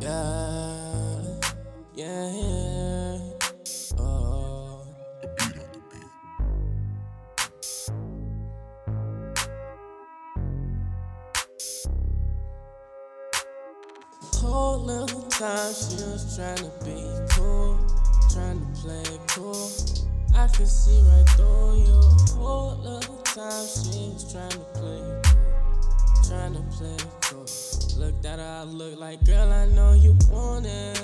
Yeah, yeah, yeah. Oh. Whole little time she was trying to be cool, trying to play cool. I could see right through you. Whole little time she was trying to play cool, trying to play cool. Looked at her, I look like, girl, I know you want it.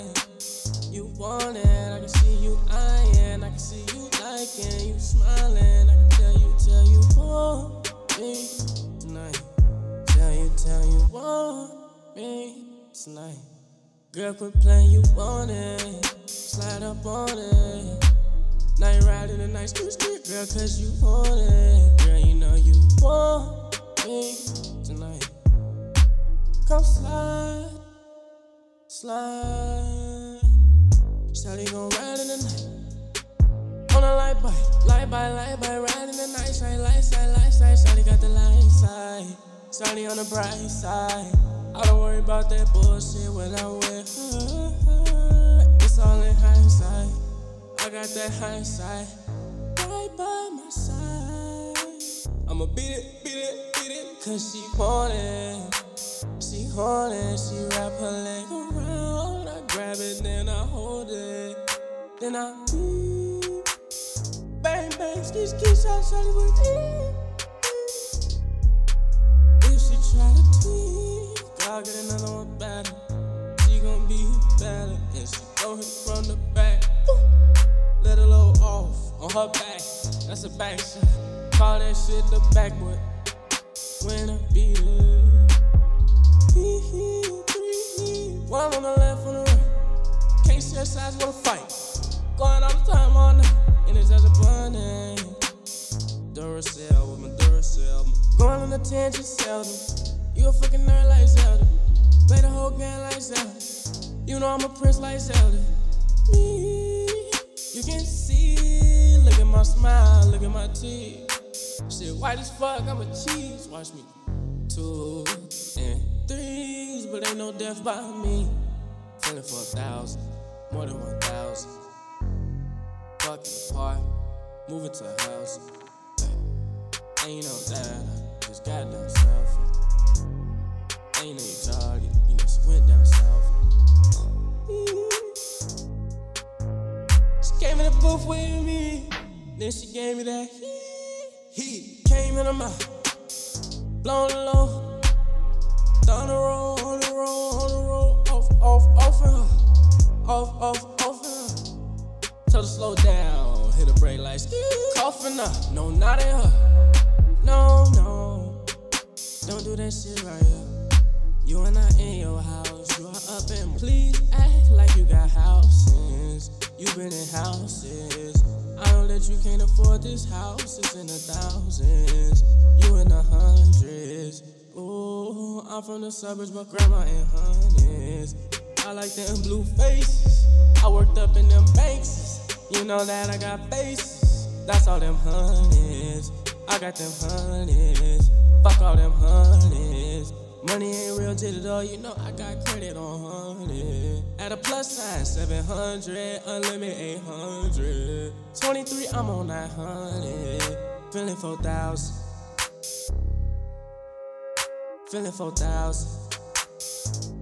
You want it, I can see you eyeing, I can see you liking, you smiling. I can tell you, tell you want me tonight. Tell you, tell you want me tonight. Girl, quit playing, you want it. Slide up on it. Night riding a nice skirt, skirt, girl, cause you want it. Girl, you know you want me tonight. Come slide, slide. Shawty gon' ride in the night. On a light bike, light by light by, riding the night side, light side, light side. Shawty got the light side. Shawty on the bright side. I don't worry about that bullshit when I'm with her. It's all in hindsight. I got that hindsight right by my side. I'ma beat it, beat it, beat it, cause she want it. She horny, she wrap her leg around. I grab it, then I hold it. Then I mm, bang bang, ski ski, shot shot it with mm. If she try to tweak, I'll get another one better. She gon' be better, and she throw it from the back. Let her low off on her back. That's a back shot. Call that shit the backwood. When I beat it. One on the left, on the right. Can't share sides, wanna fight. Going all the time, all night. And it's just a bunny. Duracell with my Duracell. Going on the tangent, seldom. You a fucking nerd like Zelda. Play the whole game like Zelda. You know I'm a prince like Zelda. Me, you can see. Look at my smile, look at my teeth. Shit, white as fuck, I'm a cheese. Watch me. Two and threes, but ain't no death by me. Selling for a thousand, more than one thousand. Fucking apart, moving to a house. Ain't no that, just got down south. Ain't no Charlie, you know she went down south. She came in the booth with me, then she gave me that heat. He came in her mouth, blown low. Down the road, on the road, on the road, off, off, off her, off, off, off her. Tell her slow down, hit a brake like coughing her. No, not in her. No, no, don't do that shit right here. You are not in your house, you are up and Please act like you got houses. You've been in houses. I know that you can't afford this house, it's in the thousands. You in the hundreds. Ooh, I'm from the suburbs, but grandma in hundreds. I like them blue faces. I worked up in them banks. You know that I got faces. That's all them hundreds. I got them hundreds. Fuck all them hundreds. Money ain't real digital, you know I got credit on hundred. At a plus sign, 700, unlimited 800. 23, I'm on 900. Feeling 4,000. Feeling 4,000.